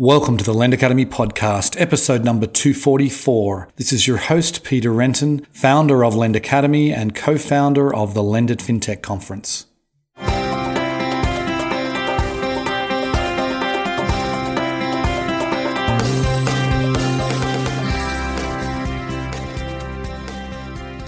Welcome to the Lend Academy podcast, episode number 244. This is your host, Peter Renton, founder of Lend Academy and co-founder of the Lendit FinTech Conference.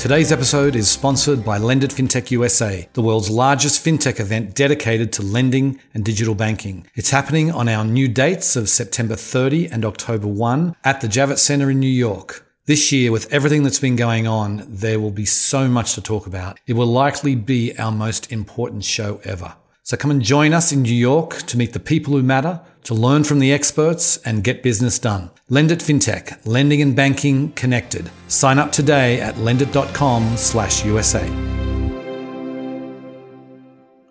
Today's episode is sponsored by Lendit FinTech USA, the world's largest fintech event dedicated to lending and digital banking. It's happening on our new dates of September 30 and October 1 at the Javits Center in New York. This year, with everything that's been going on, there will be so much to talk about. It will likely be our most important show ever. So come and join us in New York to meet the people who matter, to learn from the experts and get business done. Lendit FinTech, lending and banking connected. Sign up today at lendit.com slash USA.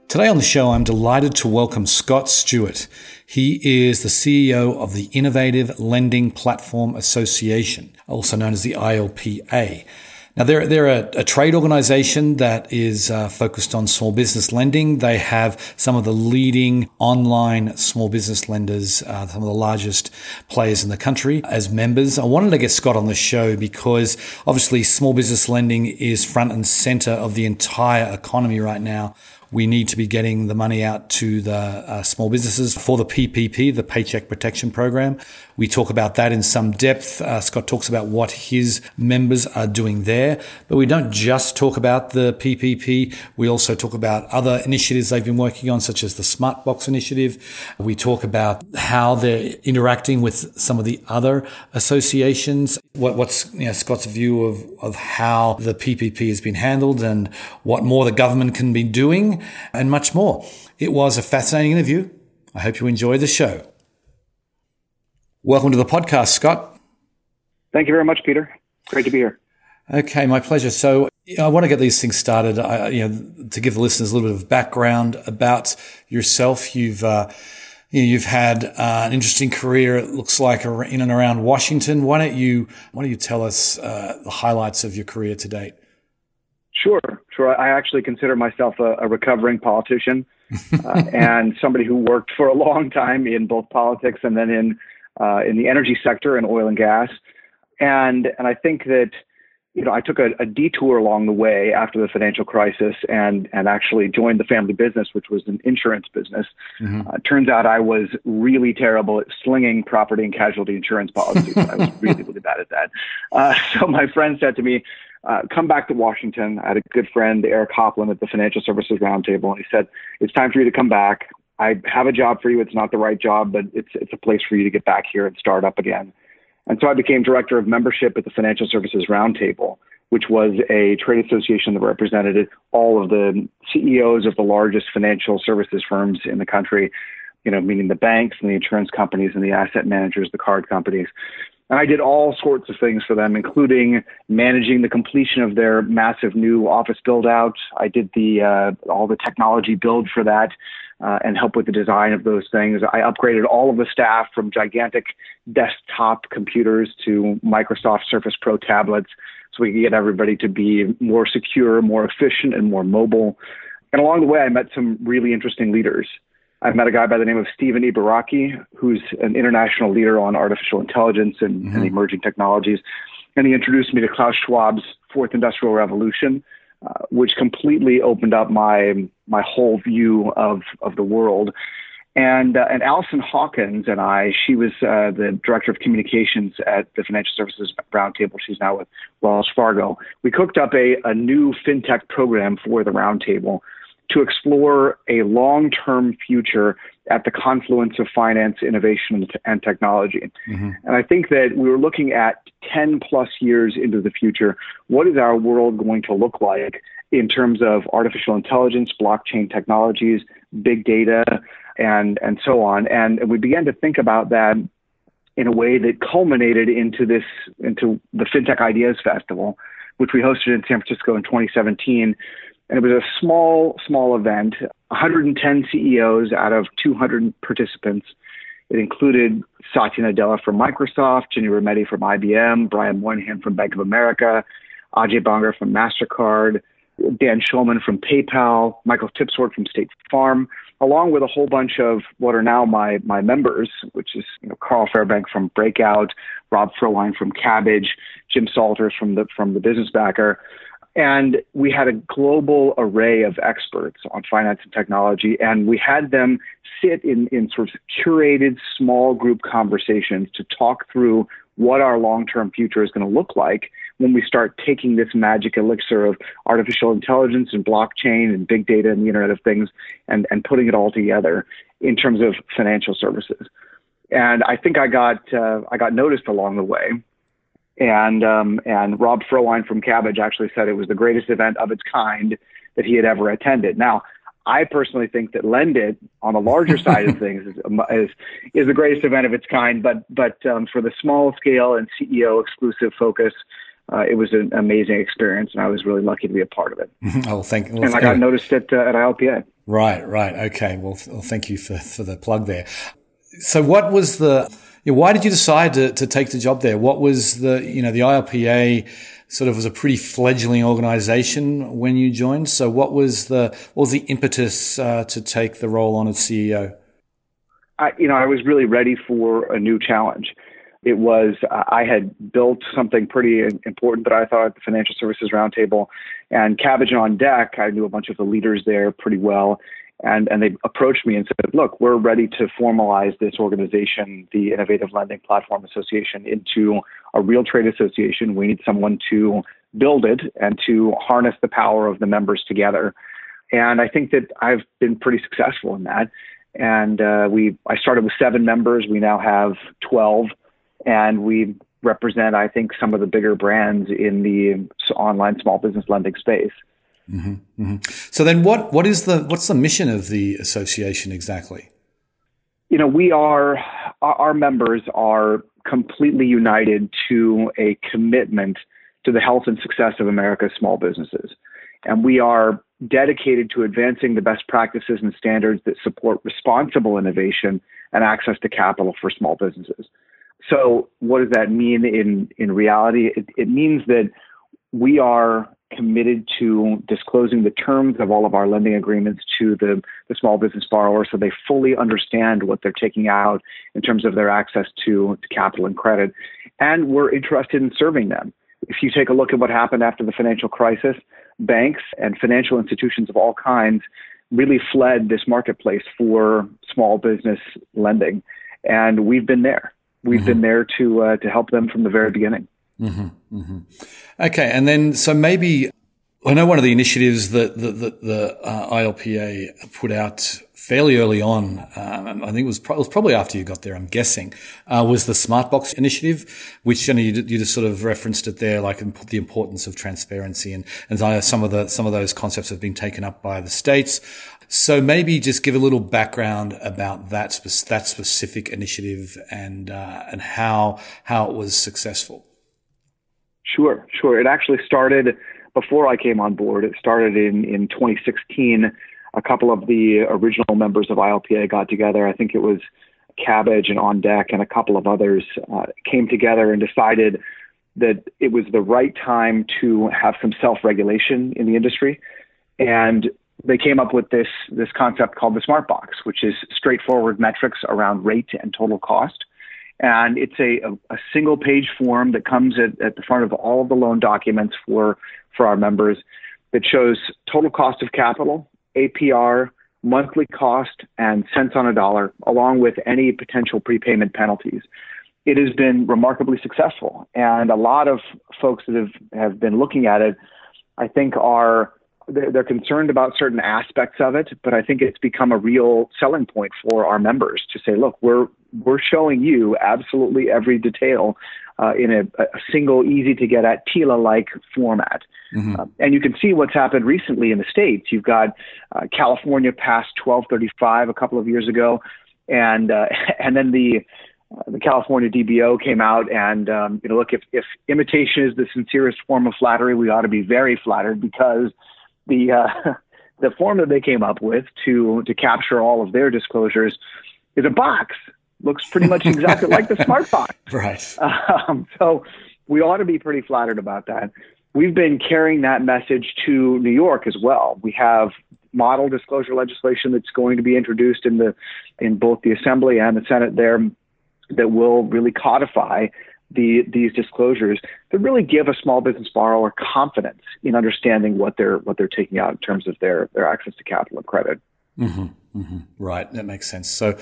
Today on the show, I'm delighted to welcome Scott Stewart. He is the CEO of the Innovative Lending Platform Association, also known as the ILPA. Now, they're, they're a, a trade organization that is uh, focused on small business lending. They have some of the leading online small business lenders, uh, some of the largest players in the country as members. I wanted to get Scott on the show because obviously small business lending is front and center of the entire economy right now we need to be getting the money out to the uh, small businesses for the PPP, the Paycheck Protection Program. We talk about that in some depth. Uh, Scott talks about what his members are doing there, but we don't just talk about the PPP. We also talk about other initiatives they've been working on, such as the Smartbox initiative. We talk about how they're interacting with some of the other associations. What, what's you know, Scott's view of, of how the PPP has been handled and what more the government can be doing and much more. It was a fascinating interview. I hope you enjoyed the show. Welcome to the podcast, Scott. Thank you very much, Peter. Great to be here. Okay, my pleasure. So I want to get these things started. I, you know, to give the listeners a little bit of background about yourself. You've uh, you know, you've had uh, an interesting career. It looks like in and around Washington. Why don't you why don't you tell us uh, the highlights of your career to date? Sure, I actually consider myself a, a recovering politician uh, and somebody who worked for a long time in both politics and then in uh, in the energy sector and oil and gas. And and I think that you know I took a, a detour along the way after the financial crisis and and actually joined the family business, which was an insurance business. Mm-hmm. Uh, turns out I was really terrible at slinging property and casualty insurance policies. I was really really bad at that. Uh, so my friend said to me uh, come back to Washington. I had a good friend, Eric Hopland, at the Financial Services Roundtable, and he said, "It's time for you to come back. I have a job for you. It's not the right job, but it's it's a place for you to get back here and start up again." And so I became director of membership at the Financial Services Roundtable, which was a trade association that represented all of the CEOs of the largest financial services firms in the country. You know, meaning the banks and the insurance companies and the asset managers, the card companies. And I did all sorts of things for them, including managing the completion of their massive new office build out. I did the uh, all the technology build for that uh, and help with the design of those things. I upgraded all of the staff from gigantic desktop computers to Microsoft Surface Pro tablets so we could get everybody to be more secure, more efficient, and more mobile. And along the way, I met some really interesting leaders. I met a guy by the name of Stephen Ibaraki, who's an international leader on artificial intelligence and, mm-hmm. and emerging technologies. And he introduced me to Klaus Schwab's Fourth Industrial Revolution, uh, which completely opened up my my whole view of of the world. And uh, and Alison Hawkins and I, she was uh, the director of communications at the Financial Services Roundtable. She's now with Wells Fargo. We cooked up a, a new fintech program for the Roundtable to explore a long term future at the confluence of finance, innovation, and technology. Mm-hmm. And I think that we were looking at 10 plus years into the future. What is our world going to look like in terms of artificial intelligence, blockchain technologies, big data, and, and so on? And we began to think about that in a way that culminated into this, into the FinTech Ideas Festival, which we hosted in San Francisco in 2017 and it was a small, small event, 110 CEOs out of 200 participants. It included Satya Nadella from Microsoft, Ginni Rometty from IBM, Brian Moynihan from Bank of America, Ajay Banga from MasterCard, Dan Schulman from PayPal, Michael Tipsord from State Farm, along with a whole bunch of what are now my my members, which is you know, Carl Fairbank from Breakout, Rob Frohwein from Kabbage, Jim Salters from the from the Business Backer. And we had a global array of experts on finance and technology, and we had them sit in, in sort of curated small group conversations to talk through what our long term future is going to look like when we start taking this magic elixir of artificial intelligence and blockchain and big data and the Internet of Things and, and putting it all together in terms of financial services. And I think I got uh, I got noticed along the way. And um, and Rob Frohwein from Kabbage actually said it was the greatest event of its kind that he had ever attended. Now, I personally think that LendIt on the larger side of things is, is, is the greatest event of its kind. But but um, for the small scale and CEO exclusive focus, uh, it was an amazing experience, and I was really lucky to be a part of it. oh, thank. Well, and I got noticed at uh, at ILPA. Right, right, okay. Well, well, thank you for for the plug there. So, what was the? Know, why did you decide to to take the job there? What was the you know the ILPA sort of was a pretty fledgling organization when you joined. So, what was the what was the impetus uh, to take the role on as CEO? I, you know, I was really ready for a new challenge. It was I had built something pretty important that I thought at the Financial Services Roundtable, and Kabbage on Deck. I knew a bunch of the leaders there pretty well, and and they approached me and said, "Look, we're ready to formalize this organization, the Innovative Lending Platform Association, into a real trade association. We need someone to build it and to harness the power of the members together." And I think that I've been pretty successful in that. And uh, we, I started with seven members. We now have twelve and we represent, I think, some of the bigger brands in the online small business lending space. Mm-hmm, mm-hmm. So then, what what is the what's the mission of the association exactly? You know, we are our members are completely united to a commitment to the health and success of America's small businesses, and we are dedicated to advancing the best practices and standards that support responsible innovation and access to capital for small businesses. So, what does that mean in in reality? It, it means that we are committed to disclosing the terms of all of our lending agreements to the, the small business borrower so they fully understand what they're taking out in terms of their access to, to capital and credit. And we're interested in serving them. If you take a look at what happened after the financial crisis, banks and financial institutions of all kinds really fled this marketplace for small business lending. And we've been there we've mm-hmm. been there to uh, to help them from the very beginning. Mm-hmm, mm-hmm. Okay, and then so maybe I know one of the initiatives that the, the, the uh, ILPA put out fairly early on. Um, I think it was, pro- it was, probably after you got there. I'm guessing uh, was the Smartbox initiative, which you, know, you, you, just sort of referenced it there, like the importance of transparency, and and some of the some of those concepts have been taken up by the states. So maybe just give a little background about that that specific initiative and uh, and how how it was successful. Sure, sure. It actually started before I came on board. It started in in 2016. A couple of the original members of ILPA got together. I think it was Kabbage and On Deck and a couple of others uh, came together and decided that it was the right time to have some self-regulation in the industry and they came up with this this concept called the smart box, which is straightforward metrics around rate and total cost. And it's a, a, a single page form that comes at, at the front of all of the loan documents for for our members that shows total cost of capital, APR, monthly cost, and cents on a dollar, along with any potential prepayment penalties. It has been remarkably successful, and a lot of folks that have, have been looking at it, I think, are they're concerned about certain aspects of it, but I think it's become a real selling point for our members to say, look, we're we're showing you absolutely every detail uh, in a, a, single, easy to get at TILA-like format. Mm-hmm. Uh, and you can see what's happened recently in the states. You've got uh, California passed 1235 a couple of years ago, and uh, and then the uh, the California DBO came out and um, you know look if if imitation is the sincerest form of flattery, we ought to be very flattered because the uh, the form that they came up with to to capture all of their disclosures is a box. Looks pretty much exactly like the smart box. Right. Um, so we ought to be pretty flattered about that. we've been carrying that message to New York as well. We have model disclosure legislation that's going to be introduced in the in both the Assembly and the Senate there that will really codify the, these disclosures that really give a small business borrower confidence in understanding what they're what they're taking out in terms of their their access to capital and credit. Mm-hmm, mm-hmm. Right, that makes sense. So,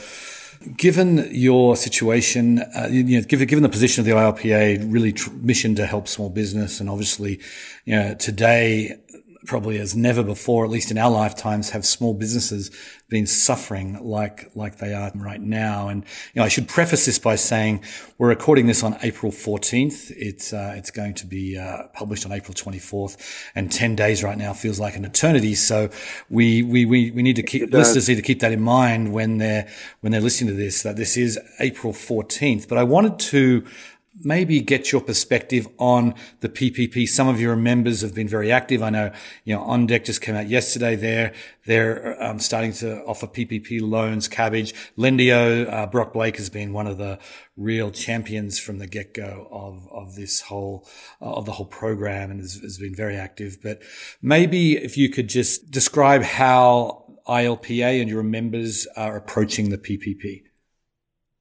given your situation, uh, you know, given, given the position of the ILPA, really tr- mission to help small business, and obviously, you know, today probably as never before, at least in our lifetimes, have small businesses been suffering like like they are right now. And you know, I should preface this by saying we're recording this on April 14th. It's uh, it's going to be uh, published on April 24th, and 10 days right now feels like an eternity. So we we we, we need to keep listeners need to keep that in mind when they're when they're listening to this. That this is April 14th. But I wanted to maybe get your perspective on the PPP. Some of your members have been very active. I know, you know, On Deck just came out yesterday. They're, they're um, starting to offer PPP loans, Kabbage. Lendio, uh, Brock Blake has been one of the real champions from the get go of, of this whole, uh, of the whole program and has, has been very active. But maybe if you could just describe how ILPA and your members are approaching the PPP.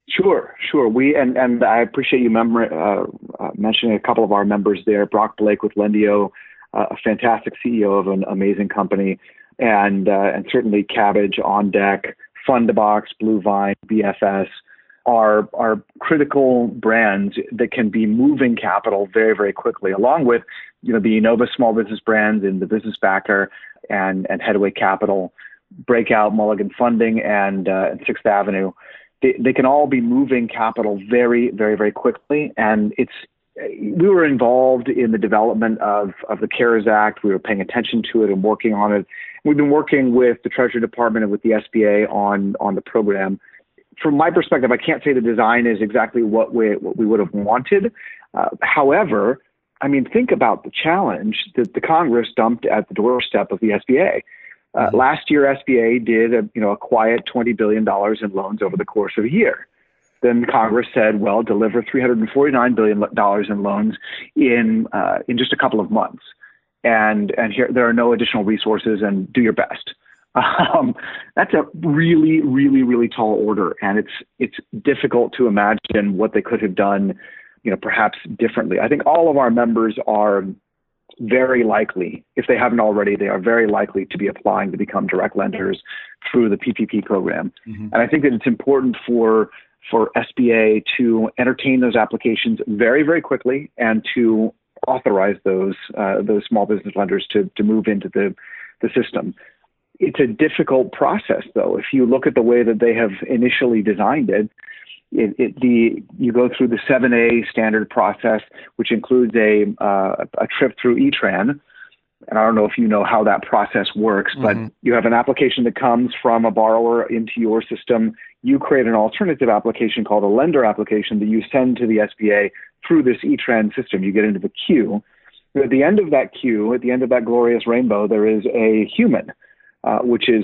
Sure, sure. We and and I appreciate you uh, uh, mentioning a couple of our members there. Brock Blake with Lendio, uh, a fantastic CEO of an amazing company, and uh, and certainly Kabbage on deck, Fundbox, Bluevine, BFS are are critical brands that can be moving capital very very quickly, along with you know the Enova small business brands and the Business Backer and and Headway Capital, Breakout, Mulligan Funding, and, uh, and Sixth Avenue they, they can all be moving capital very, very, very quickly. And it's we were involved in the development of, of the CARES Act. We were paying attention to it and working on it. We've been working with the Treasury Department and with the SBA on on the program. From my perspective, I can't say the design is exactly what we what we would have wanted. Uh, however, I mean, think about the challenge that the Congress dumped at the doorstep of the SBA. Uh, mm-hmm. last year, SBA did a, you know a quiet twenty billion dollars in loans over the course of a year. Then Congress said, "Well, deliver three hundred and forty nine billion dollars in loans in uh, in just a couple of months." And and here there are no additional resources, and do your best. Um, that's a really, really, really tall order, and it's it's difficult to imagine what they could have done, you know, perhaps differently. I think all of our members are very likely, if they haven't already, they are very likely to be applying to become direct lenders through the PPP program. Mm-hmm. And I think that it's important for for SBA to entertain those applications very, very quickly and to authorize those uh, those small business lenders to to move into the the system. It's a difficult process, though. If you look at the way that they have initially designed it, it, it, the you go through the 7A standard process, which includes a uh, a trip through E-Tran. And I don't know if you know how that process works, but mm-hmm. you have an application that comes from a borrower into your system. You create an alternative application called a lender application that you send to the SBA through this E-Tran system. You get into the queue. At the end of that queue, at the end of that glorious rainbow, there is a human, uh, which is,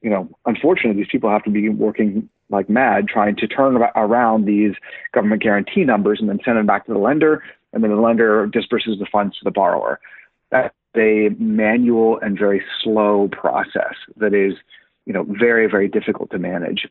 you know, unfortunately, these people have to be working like mad trying to turn around these government guarantee numbers and then send them back to the lender, and then the lender disperses the funds to the borrower. That's a manual and very slow process that is, you know, very very difficult to manage.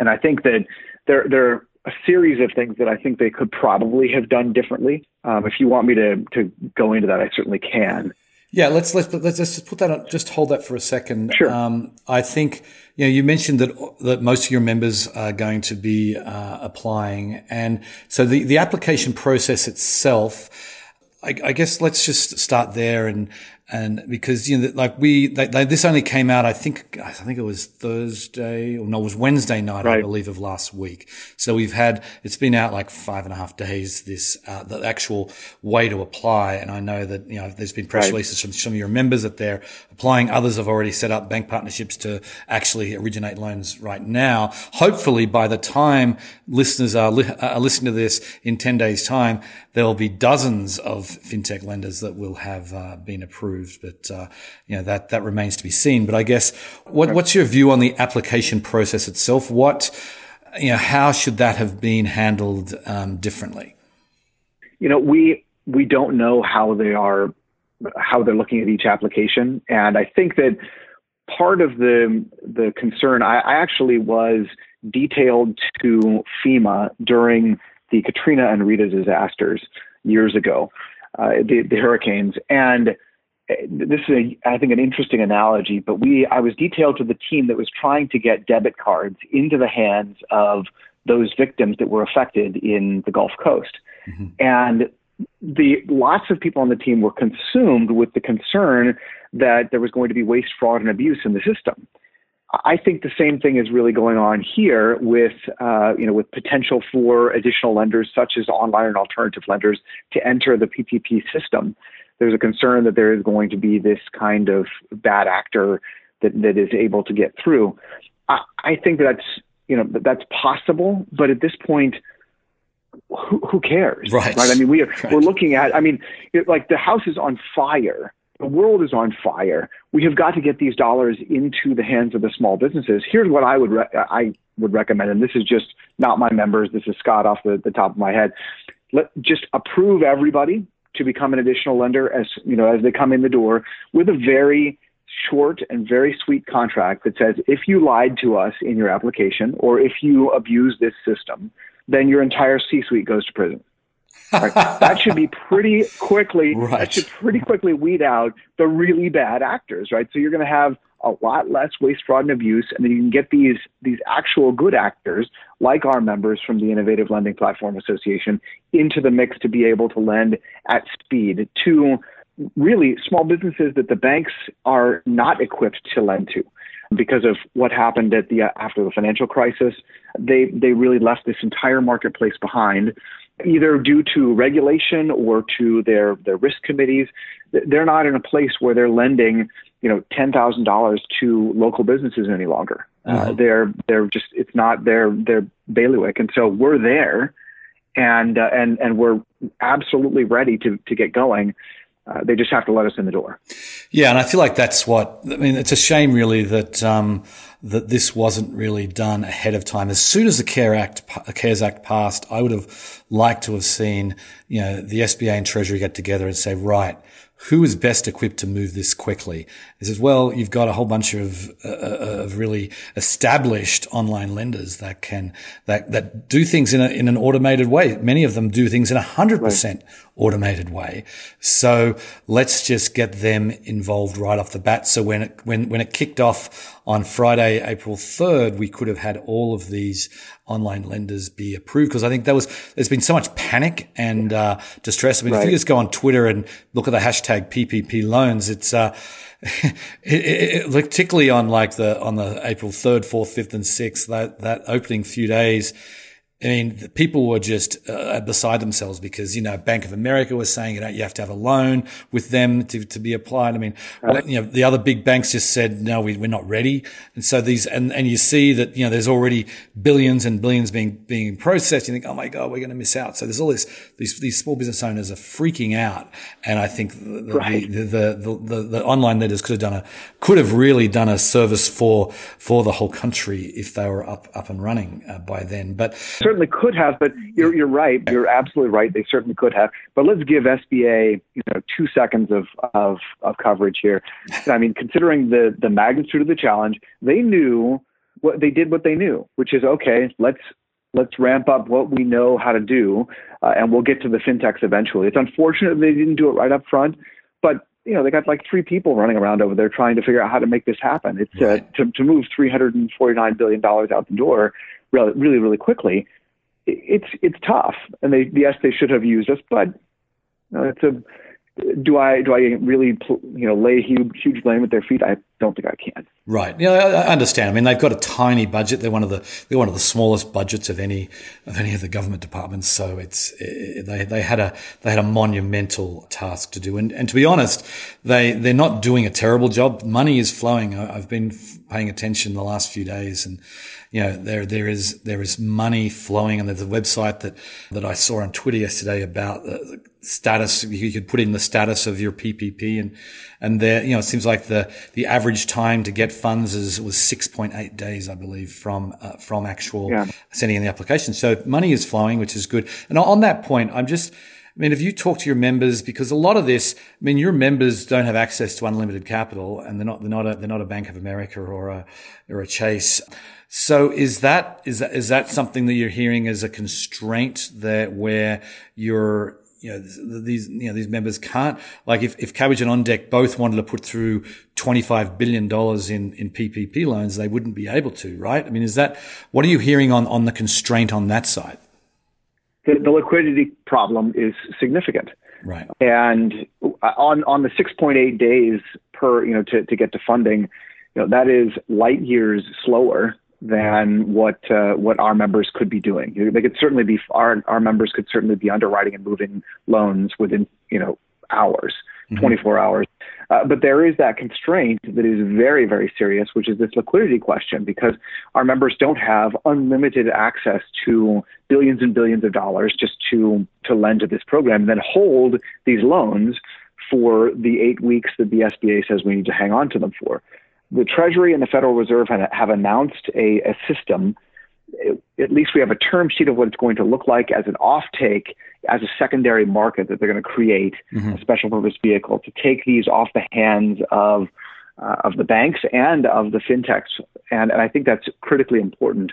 And I think that there there are a series of things that I think they could probably have done differently. Um, if you want me to to go into that, I certainly can. Yeah, let's let's let's just put that on, just hold that for a second. Sure. Um, I think you know you mentioned that that most of your members are going to be uh, applying, and so the the application process itself. I, I, guess let's just start there and and because you know like we they, they, this only came out I think I think it was Thursday or no it was Wednesday night right. I believe of last week. So we've had it's been out like five and a half days this uh, the actual way to apply. And I know that you know there's been press right. releases from some of your members that they're applying. Others have already set up bank partnerships to actually originate loans right now. Hopefully by the time listeners are, li- are listening to this in 10 days time there'll be dozens of fintech lenders that will have uh, been approved but uh, you know that that remains to be seen. But I guess what, what's your view on the application process itself? What you know, how should that have been handled um, differently? You know, we we don't know how they are how they're looking at each application. And I think that part of the the concern, I, I actually was detailed to FEMA during the Katrina and Rita disasters years ago, uh, the, the hurricanes, and this is a, I think an interesting analogy, but we I was detailed to the team that was trying to get debit cards into the hands of those victims that were affected in the Gulf Coast. Mm-hmm. And the lots of people on the team were consumed with the concern that there was going to be waste, fraud, and abuse in the system. I think the same thing is really going on here with, uh, you know, with potential for additional lenders such as online and alternative lenders to enter the PPP system there's a concern that there is going to be this kind of bad actor that, that is able to get through. I, I think that's you know that's possible, but at this point, who, who cares? Right. Right. I mean, we are, right. we're looking at. I mean, it, like the house is on fire. The world is on fire. We have got to get these dollars into the hands of the small businesses. Here's what I would re- I would recommend, and this is just not my members. This is Scott off the, the top of my head. Let just approve everybody to become an additional lender as you know as they come in the door with a very short and very sweet contract that says if you lied to us in your application or if you abuse this system, then your entire C-suite goes to prison. Right? that should be pretty quickly. Right. That should pretty quickly weed out the really bad actors, right? So you're going to have a lot less waste, fraud, and abuse, and then you can get these these actual good actors, like our members from the Innovative Lending Platform Association, into the mix to be able to lend at speed to really small businesses that the banks are not equipped to lend to because of what happened at the after the financial crisis. They they really left this entire marketplace behind, either due to regulation or to their their risk committees. They're not in a place where they're lending you know ten thousand dollars to local businesses any longer. Uh, mm-hmm. Uh, they're they're just it's not their their bailiwick, and so we're there, and uh, and and we're absolutely ready to to get going. Uh, they just have to let us in the door. Yeah, and I feel like that's what I mean. It's a shame, really, that um, that this wasn't really done ahead of time. As soon as the Care Act, CARES Act passed, I would have liked to have seen, you know, the SBA and Treasury get together and say, right, who is best equipped to move this quickly? He says, well, you've got a whole bunch of, uh, of really established online lenders that can, that, that do things in a, in an automated way. Many of them do things in a hundred percent automated way. So let's just get them involved right off the bat. So when it, when, when it kicked off on Friday, April 3rd, we could have had all of these online lenders be approved because I think there was, there's been so much panic and, uh, distress. I mean, right. if you just go on Twitter and look at the hashtag PPP loans, it's, uh, it, it, it, particularly on like the, on the April 3rd, 4th, 5th and 6th, that, that opening few days, I mean, people were just uh, beside themselves because, you know, Bank of America was saying, you know, you have to have a loan with them to, to be applied. I mean, right. you know, the other big banks just said, no, we, we're not ready. And so these, and, and you see that, you know, there's already billions and billions being, being processed. You think, oh my God, we're going to miss out. So there's all this, these, these small business owners are freaking out. And I think the, right. the, the, the, the, the online lenders could have done a, could have really done a service for, for the whole country if they were up, up and running uh, by then. But, certainly could have, but you're you're right. You're absolutely right. They certainly could have. But let's give SBA you know two seconds of of, of coverage here. I mean, considering the the magnitude of the challenge, they knew what they did. What they knew, which is okay. Let's let's ramp up what we know how to do, uh, and we'll get to the fintechs eventually. It's unfortunate they didn't do it right up front, but you know they got like three people running around over there trying to figure out how to make this happen. It's uh, to to move 349 billion dollars out the door really really really quickly it's it's tough, and they yes they should have used us, but you know, it's a do I do I really you know lay huge huge blame at their feet? I don't think I can. Right. Yeah, I understand. I mean, they've got a tiny budget. They're one of the they're one of the smallest budgets of any of any of the government departments. So it's they they had a they had a monumental task to do. And and to be honest, they they're not doing a terrible job. Money is flowing. I've been paying attention the last few days, and you know there there is there is money flowing. And there's a website that that I saw on Twitter yesterday about the status. You could put in the status of your PPP, and and there you know it seems like the the average time to get funds is was six point eight days, I believe, from uh, from actual yeah. sending in the application. So money is flowing, which is good. And on that point, I'm just I mean, if you talk to your members, because a lot of this, I mean, your members don't have access to unlimited capital, and they're not they're not a, they're not a Bank of America or a or a Chase. So is that is that is that something that you're hearing as a constraint that where you're you know, these, you know, these members can't, like if, if Kabbage and OnDeck both wanted to put through $25 billion in, in PPP loans, they wouldn't be able to, right? I mean, is that, what are you hearing on, on the constraint on that side? The, the liquidity problem is significant. Right. And uh, on, on the 6.8 days per, you know, to, to get to funding, you know, that is light years slower than what uh, what our members could be doing. They could certainly be our our members could certainly be underwriting and moving loans within you know hours, mm-hmm. 24 hours. Uh, but there is that constraint that is very very serious, which is this liquidity question because our members don't have unlimited access to billions and billions of dollars just to to lend to this program and then hold these loans for the eight weeks that the SBA says we need to hang on to them for the Treasury and the Federal Reserve have announced a, a system. At least we have a term sheet of what it's going to look like as an offtake, as a secondary market that they're going to create mm-hmm. a special purpose vehicle to take these off the hands of uh, of the banks and of the fintechs. And, and I think that's critically important.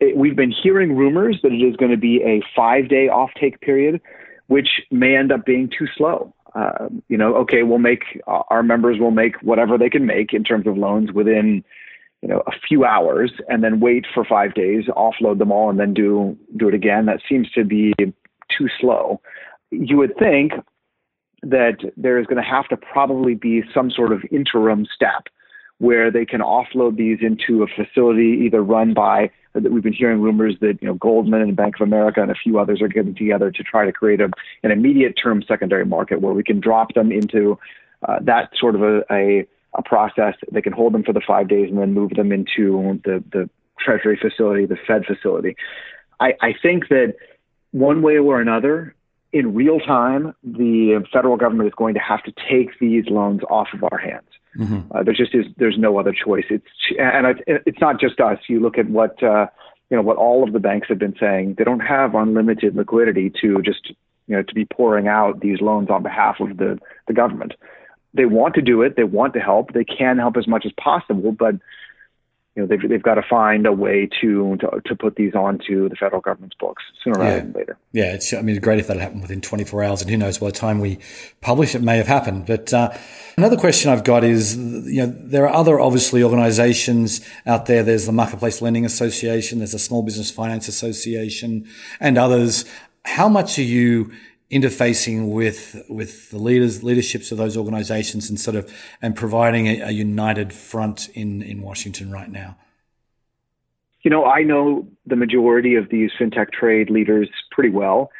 It, we've been hearing rumors that it is going to be a five day offtake period, which may end up being too slow uh, you know, okay, we'll make our members will make whatever they can make in terms of loans within, you know, a few hours, and then wait for five days, offload them all, and then do do it again. That seems to be too slow. You would think that there is going to have to probably be some sort of interim step where they can offload these into a facility either run by that we've been hearing rumors that you know Goldman and Bank of America and a few others are getting together to try to create a, an immediate term secondary market where we can drop them into uh, that sort of a, a, a process. They can hold them for the five days and then move them into the the Treasury facility, the Fed facility. I, I think that one way or another, in real time, the federal government is going to have to take these loans off of our hands. Mm-hmm. Uh, there just is there's no other choice. It's and it's not just us. You look at what uh, you know what all of the banks have been saying. They don't have unlimited liquidity to just you know to be pouring out these loans on behalf of the the government. They want to do it. They want to help. They can help as much as possible, but you know they've they've got to find a way to to, to put these onto the federal government's books sooner rather than later. Yeah, it's I mean it's great if that happened within 24 hours, and who knows by the time we publish it may have happened. But uh, another question I've got is you know there are other obviously organisations out there. There's the Marketplace Lending Association, there's the Small Business Finance Association, and others. How much are you interfacing with with the leaders leaderships of those organizations and sort of and providing a, a, united front in in Washington right now? You know, I know the majority of these fintech trade leaders pretty well,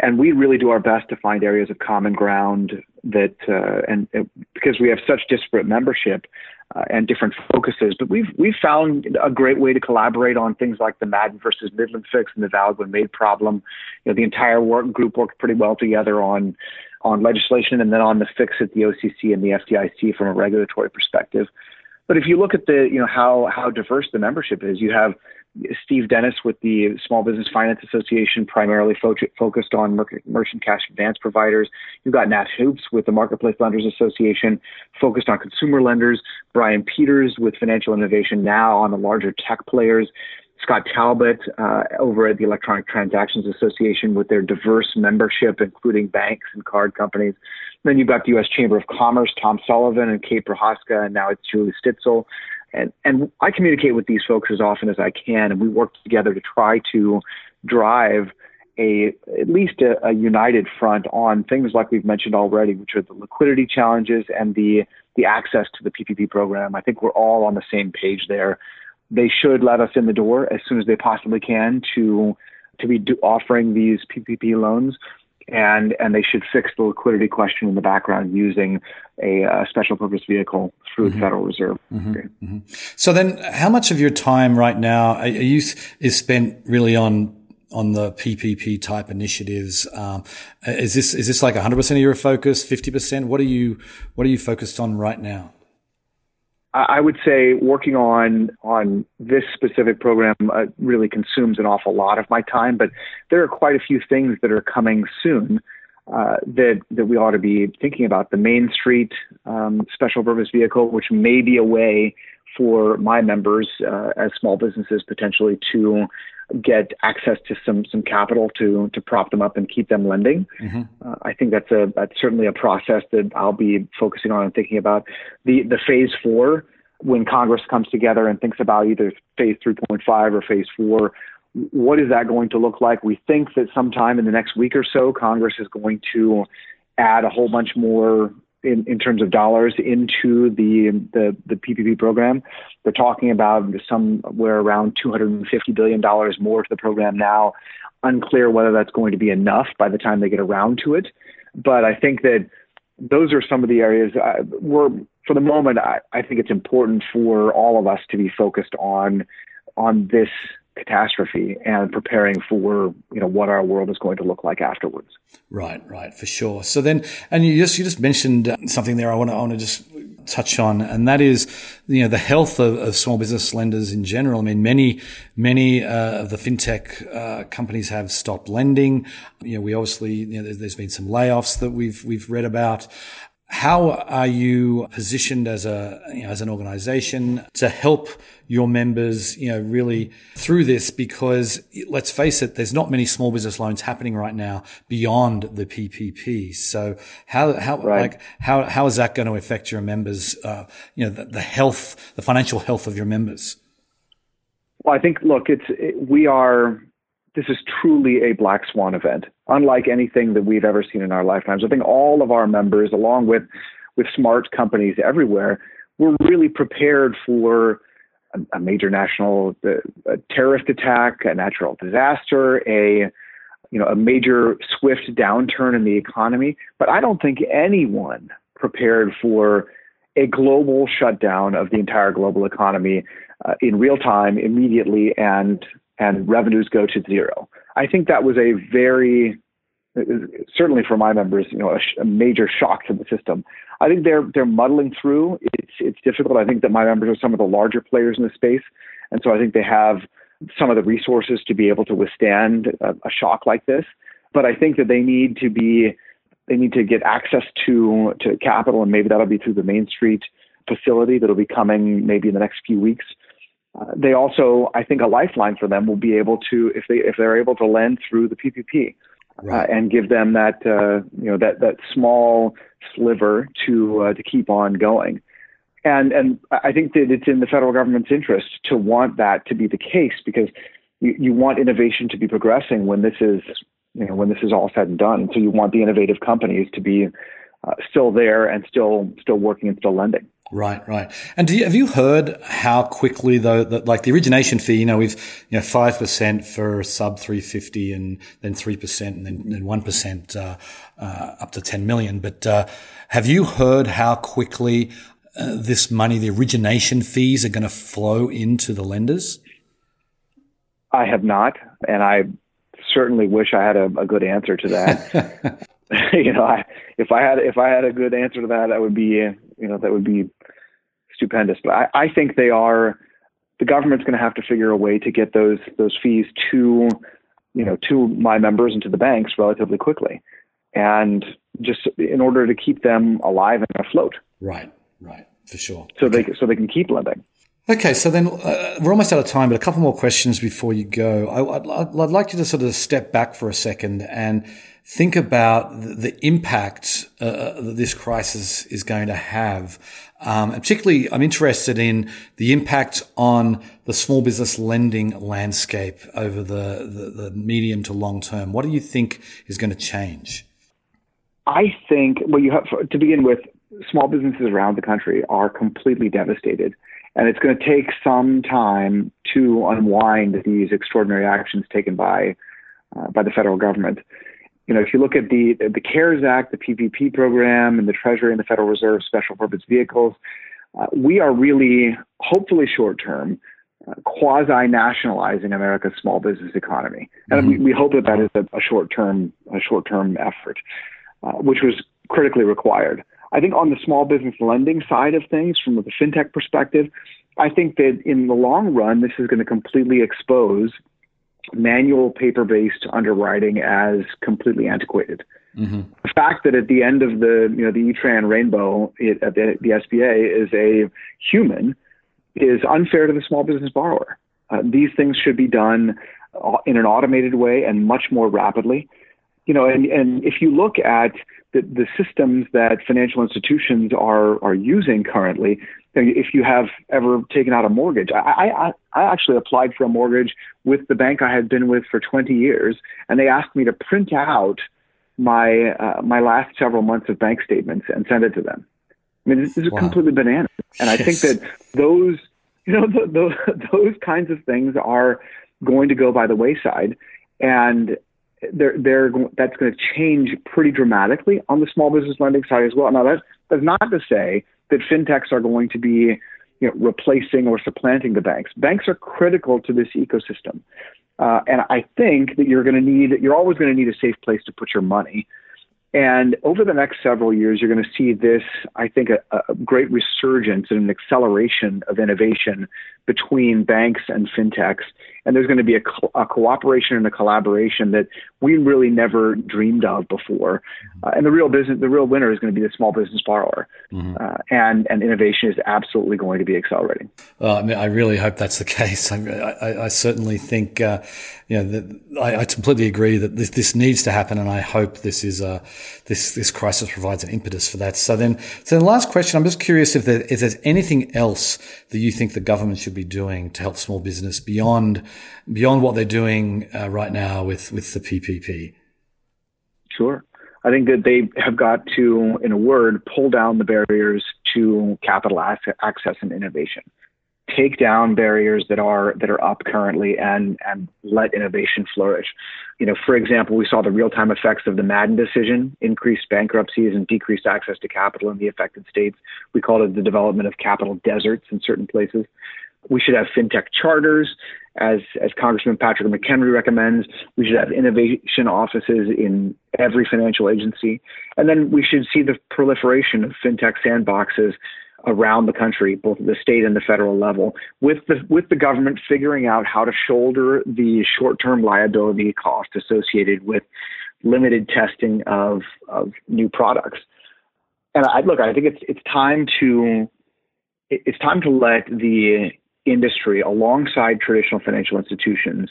and we really do our best to find areas of common ground that uh, and uh, because we have such disparate membership uh, and different focuses. But we've we've found a great way to collaborate on things like the Madden versus Midland fix and the when made problem. You know, the entire work group worked pretty well together on on legislation and then on the fix at the OCC and the FDIC from a regulatory perspective. But if you look at the you know how how diverse the membership is, you have Steve Denis with the Small Business Finance Association, primarily fo- focused on mer- merchant cash advance providers. You've got Nat Hoopes with the Marketplace Lenders Association, focused on consumer lenders. Brian Peters with Financial Innovation Now on the larger tech players. Scott Talbot uh, over at the Electronic Transactions Association with their diverse membership, including banks and card companies. then you've got the U.S. Chamber of Commerce, Tom Sullivan and Kate Prohaska, and now it's Julie Stitzel and and I communicate with these folks as often as I can, and we work together to try to drive a at least a, a, united front on things like we've mentioned already, which are the liquidity challenges and the the access to the PPP program. I think we're all on the same page there. They should let us in the door as soon as they possibly can to to be do, offering these PPP loans and and they should fix the liquidity question in the background using a, a special purpose vehicle through mm-hmm. the Federal Reserve. Mm-hmm. Mm-hmm. So then, how much of your time right now are you is spent really on on the PPP type initiatives? Um, is this is this like 100 percent of your focus, 50 percent? What are you what are you focused on right now? I would say working on on this specific program uh, really consumes an awful lot of my time, but there are quite a few things that are coming soon uh, that that we ought to be thinking about the Main Street um, special purpose vehicle, which may be a way for my members uh, as small businesses potentially to get access to some some capital to to prop them up and keep them lending. Mm-hmm. Uh, I think that's a that's certainly a process that I'll be focusing on and thinking about. The the phase four when Congress comes together and thinks about either phase 3.5 or phase four, what is that going to look like? We think that sometime in the next week or so, Congress is going to add a whole bunch more in, in terms of dollars into the, the, the PPP program. They're talking about somewhere around $250 billion more to the program now. Unclear whether that's going to be enough by the time they get around to it. But I think that those are some of the areas uh, we're, for the moment, I, I think it's important for all of us to be focused on on this catastrophe and preparing for you know what our world is going to look like afterwards. Right, right, for sure. So then, and you just you just mentioned uh, something there. I want to I want to just touch on, and that is you know the health of, of small business lenders in general. I mean, many many uh, of the fintech uh, companies have stopped lending. You know, we obviously you know there's been some layoffs that we've we've read about. How are you positioned as a you know, as an organization to help your members, you know, really through this? Because let's face it, there's not many small business loans happening right now beyond the PPP. So how how right. like how how is that going to affect your members? Uh, you know, the, the health, the financial health of your members. Well, I think look, it's it, we are this is truly a black swan event, unlike anything that we've ever seen in our lifetimes. I think all of our members, along with with smart companies everywhere, were really prepared for a, a major national a terrorist attack, a natural disaster, a you know a major swift downturn in the economy. But I don't think anyone prepared for a global shutdown of the entire global economy uh, in real time, immediately, and and revenues go to zero. I think that was a very certainly for my members, you know, a, a, major shock to the system. I think they're they're muddling through. It's it's difficult. I think that my members are some of the larger players in the space, and so I think they have some of the resources to be able to withstand a, a shock like this. But I think that they need to be they need to get access to to capital, and maybe that'll be through the Main Street facility that'll be coming maybe in the next few weeks. Uh, they also, I think, a lifeline for them will be able to, if they if they're able to lend through the PPP, uh, right. uh, and give them that uh, you know that that small sliver to uh, to keep on going. And and I think that it's in the federal government's interest to want that to be the case because you, you want innovation to be progressing when this is you know when this is all said and done. So you want the innovative companies to be still there and still still working and still lending. Right, right. And you, have you heard how quickly though that like the origination fee, you know, we've you know five percent for sub three fifty, and then three percent, and then one percent uh, uh, up to ten million. But uh, have you heard how quickly uh, this money, the origination fees, are going to flow into the lenders? I have not, and I certainly wish I had a, a good answer to that. you know, I, if I had if I had a good answer to that, that would be you know that would be stupendous. But I, I think they are. The government's going to have to figure a way to get those those fees to you know to my members and to the banks relatively quickly, and just in order to keep them alive and afloat. Right, right, for sure. So okay. they so they can keep lending. Okay, so then uh, we're almost out of time, but a couple more questions before you go. I, would like you to sort of step back for a second and think about the, impact uh, uh, that this crisis is going to have. Um, and particularly, I'm interested in the impact on the small business lending landscape over the, the, the medium to long term. What do you think is going to change? I think, well, you have to begin with, small businesses around the country are completely devastated. And it's going to take some time to unwind these extraordinary actions taken by uh, by the federal government you know, if you look at the the CARES Act, the PPP program, and the Treasury and the Federal Reserve special purpose vehicles, uh, we are really, hopefully, short term, uh, quasi nationalizing America's small business economy, and mm-hmm. we, we, hope that that is a, short term a short term effort, uh, which was critically required. I think on the small business lending side of things, from the fintech perspective, I think that in the long run, this is going to completely expose manual paper-based underwriting as completely antiquated. Mm-hmm. The fact that at the end of the you know the E-Tran rainbow it, at the, the SBA is a human is unfair to the small business borrower. Uh, these things should be done uh, in an automated way and much more rapidly. You know, and, and if you look at the, the systems that financial institutions are are using currently, if you have ever taken out a mortgage, I, I, I actually applied for a mortgage with the bank I had been with for 20 years, and they asked me to print out my uh, my last several months of bank statements and send it to them. I mean, this is wow. completely bananas, and yes. I think that those you know the, the, those kinds of things are going to go by the wayside, and they're, they're that's going to change pretty dramatically on the small business lending side as well. Now that that's not to say that fintechs are going to be you know, replacing or supplanting the banks. Banks are critical to this ecosystem. Uh, and I think that you're going to need, you're always going to need a safe place to put your money. And over the next several years, you're going to see this, I think, a, a great resurgence and an acceleration of innovation between banks and fintechs. And there's going to be a, co- a cooperation and a collaboration that we really never dreamed of before. Uh, and the real business, the real winner is going to be the small business borrower. Mm-hmm. Uh, and, and innovation is absolutely going to be accelerating. Well, I, mean, I really hope that's the case. I, I, I certainly think, uh, you know, that I, I, completely agree that this, this needs to happen. And I hope this is, uh, this, this crisis provides an impetus for that. So then, so the last question, I'm just curious if, there, if there's anything else that you think the government should be doing to help small business beyond beyond what they're doing uh, right now with with the PPP? Sure. I think that they have got to, in a word, pull down the barriers to capital access and innovation. Take down barriers that are that are up currently and and let innovation flourish. You know, for example, we saw the real-time effects of the Madden decision, increased bankruptcies and decreased access to capital in the affected states. We called it the development of capital deserts in certain places. We should have fintech charters, as as Congressman Patrick McHenry recommends. We should have innovation offices in every financial agency, and then we should see the proliferation of fintech sandboxes around the country, both at the state and the federal level, with the with the government figuring out how to shoulder the short-term liability cost associated with limited testing of of new products. And I look, I think it's it's time to it's time to let the industry alongside traditional financial institutions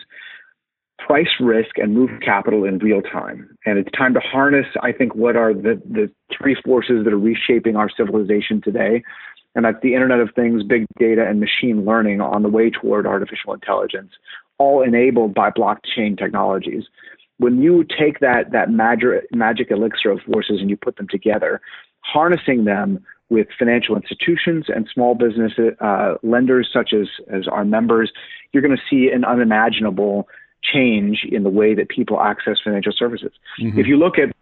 price risk and move capital in real time. And it's time to harness, I think, what are the, the three forces that are reshaping our civilization today. And that's the Internet of Things, big data, and machine learning on the way toward artificial intelligence, all enabled by blockchain technologies. When you take that, that magic, magic elixir of forces and you put them together, harnessing them with financial institutions and small business uh, lenders such as, as our members, you're going to see an unimaginable change in the way that people access financial services. Mm-hmm. If you look at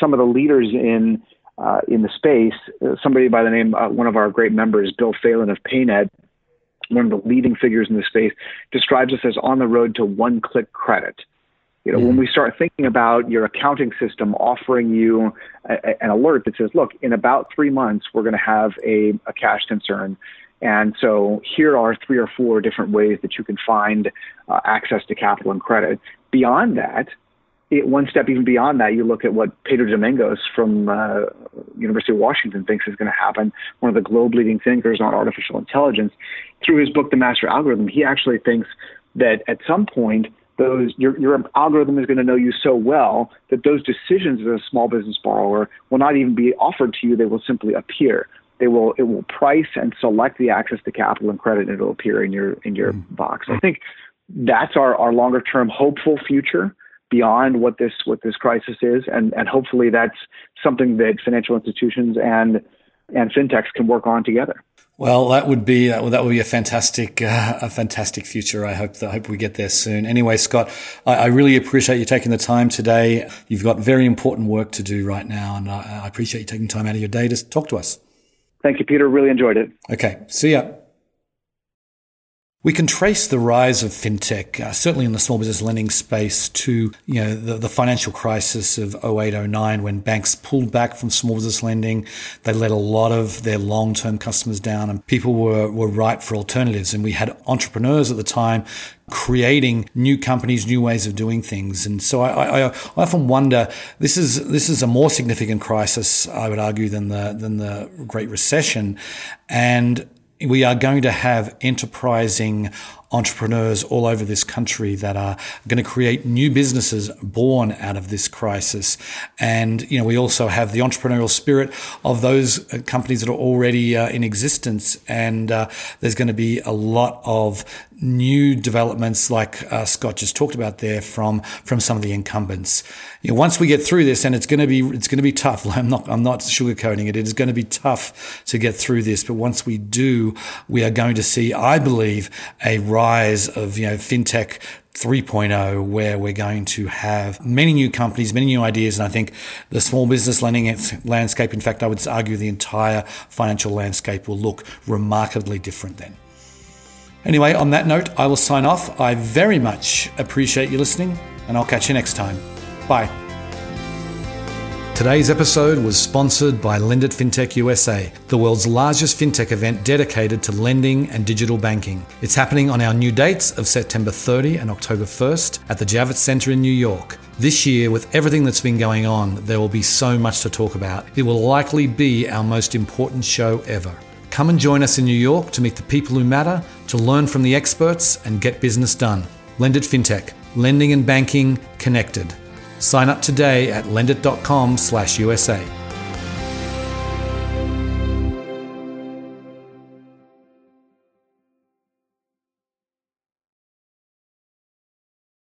some of the leaders in uh, in the space, uh, somebody by the name, uh, one of our great members, Bill Phelan of PayNet, one of the leading figures in the space, describes us as on the road to one-click credit. You know, mm-hmm. when we start thinking about your accounting system offering you a, an alert that says, look, in about three months, we're going to have a, a cash concern. And so here are three or four different ways that you can find uh, access to capital and credit. Beyond that, it, one step even beyond that, you look at what Pedro Domingos from uh, University of Washington thinks is going to happen. One of the globe leading thinkers on artificial intelligence, through his book, The Master Algorithm, he actually thinks that at some point those your, your algorithm is going to know you so well that those decisions as a small business borrower will not even be offered to you. They will simply appear. They will it will price and select the access to capital and credit and it'll appear in your in your mm-hmm. box. I think that's our, our longer term hopeful future beyond what this what this crisis is and and hopefully that's something that financial institutions and and fintechs can work on together well, that would be uh, that would be a fantastic uh, a fantastic future. I hope that I hope we get there soon. Anyway, Scott, I, I, really appreciate you taking the time today. You've got very important work to do right now, and I, I appreciate you taking time out of your day to talk to us. Thank you, Peter. Really enjoyed it. Okay, see ya. We can trace the rise of fintech, uh, certainly in the small business lending space, to you know the, the financial crisis of 0809 when banks pulled back from small business lending. They let a lot of their long-term customers down, and people were were ripe for alternatives. And we had entrepreneurs at the time creating new companies, new ways of doing things. And so I, I, I, often wonder this is this is a more significant crisis, I would argue, than the than the Great Recession, and we are going to have enterprising entrepreneurs all over this country that are going to create new businesses born out of this crisis. And, you know, we also have the entrepreneurial spirit of those uh, companies that are already uh, in existence. And uh, there's going to be a lot of new developments like uh, Scott just talked about there from from some of the incumbents. You know, once we get through this, and it's going to be it's going to be tough. I'm not I'm not sugarcoating it. It is going to be tough to get through this, but once we do, we are going to see, I believe, a rise of you know fintech 3.0 where we're going to have many new companies, many new ideas. And I think the small business lending landscape, in fact, I would argue the entire financial landscape will look remarkably different then. Anyway, on that note, I will sign off. I very much appreciate you listening, and I'll catch you next time. Bye. Today's episode was sponsored by LendIt FinTech USA, the world's largest fintech event dedicated to lending and digital banking. It's happening on our new dates of September 30 and October 1st at the Javits Center in New York. This year, with everything that's been going on, there will be so much to talk about. It will likely be our most important show ever. Come and join us in New York to meet the people who matter, to learn from the experts, and get business done. LendIt FinTech, lending and banking connected. Sign up today at lendit.com/usa.